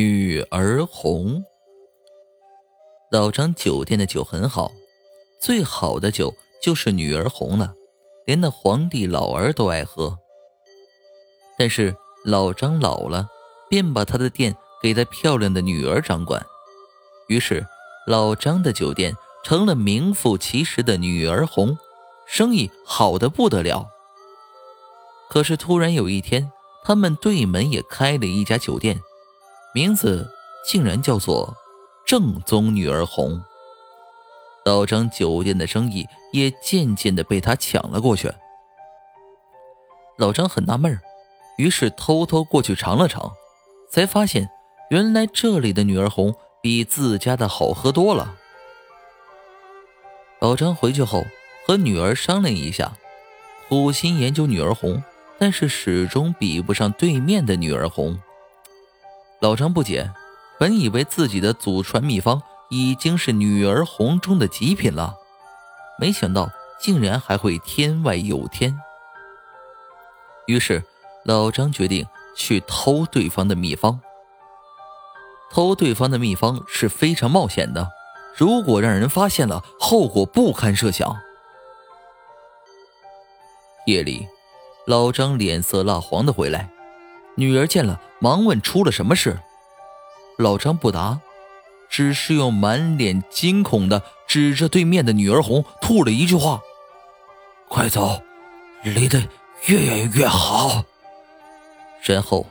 女儿红。老张酒店的酒很好，最好的酒就是女儿红了，连那皇帝老儿都爱喝。但是老张老了，便把他的店给他漂亮的女儿掌管，于是老张的酒店成了名副其实的女儿红，生意好的不得了。可是突然有一天，他们对门也开了一家酒店，名字竟然叫做“正宗女儿红”。老张酒店的生意也渐渐的被他抢了过去。老张很纳闷。于是偷偷过去尝了尝，才发现原来这里的女儿红比自家的好喝多了。老张回去后和女儿商量一下，苦心研究女儿红，但是始终比不上对面的女儿红。老张不解，本以为自己的祖传秘方已经是女儿红中的极品了，没想到竟然还会天外有天。于是。老张决定去偷对方的秘方。偷对方的秘方是非常冒险的，如果让人发现了，后果不堪设想。夜里，老张脸色蜡黄的回来，女儿见了，忙问出了什么事。老张不答，只是用满脸惊恐的指着对面的女儿红，吐了一句话：“快走，离得越远越好。”然后，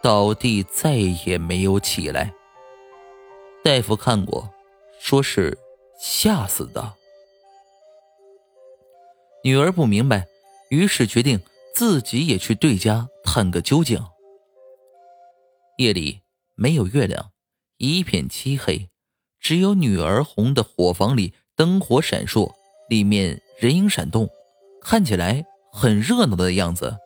倒地再也没有起来。大夫看过，说是吓死的。女儿不明白，于是决定自己也去对家探个究竟。夜里没有月亮，一片漆黑，只有女儿红的火房里灯火闪烁，里面人影闪动，看起来很热闹的样子。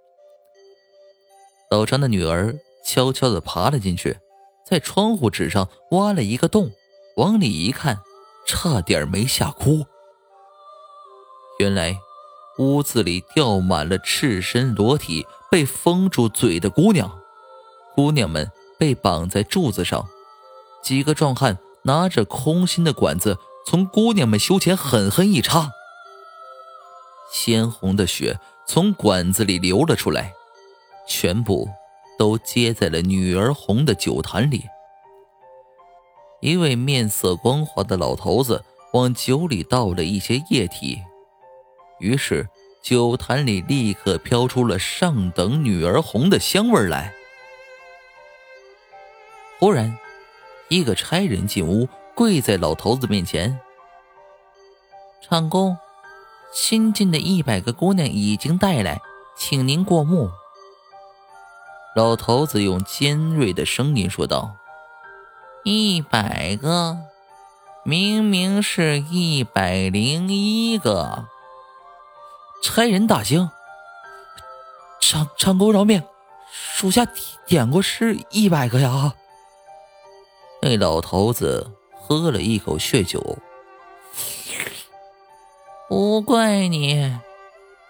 老张的女儿悄悄地爬了进去，在窗户纸上挖了一个洞，往里一看，差点没吓哭。原来，屋子里吊满了赤身裸体、被封住嘴的姑娘，姑娘们被绑在柱子上，几个壮汉拿着空心的管子从姑娘们胸前狠狠一插，鲜红的血从管子里流了出来。全部都接在了女儿红的酒坛里。一位面色光滑的老头子往酒里倒了一些液体，于是酒坛里立刻飘出了上等女儿红的香味来。忽然，一个差人进屋，跪在老头子面前：“长工，新进的一百个姑娘已经带来，请您过目。”老头子用尖锐的声音说道：“一百个，明明是一百零一个。”差人大惊：“长长公饶命，属下点过是一百个呀。”那老头子喝了一口血酒：“不怪你，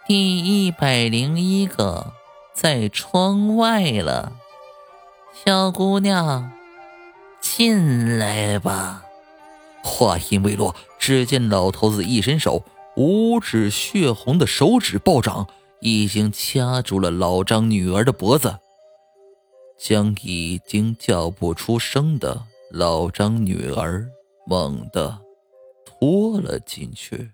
第一百零一个。”在窗外了，小姑娘，进来吧。话音未落，只见老头子一伸手，五指血红的手指暴涨，已经掐住了老张女儿的脖子，将已经叫不出声的老张女儿猛地拖了进去。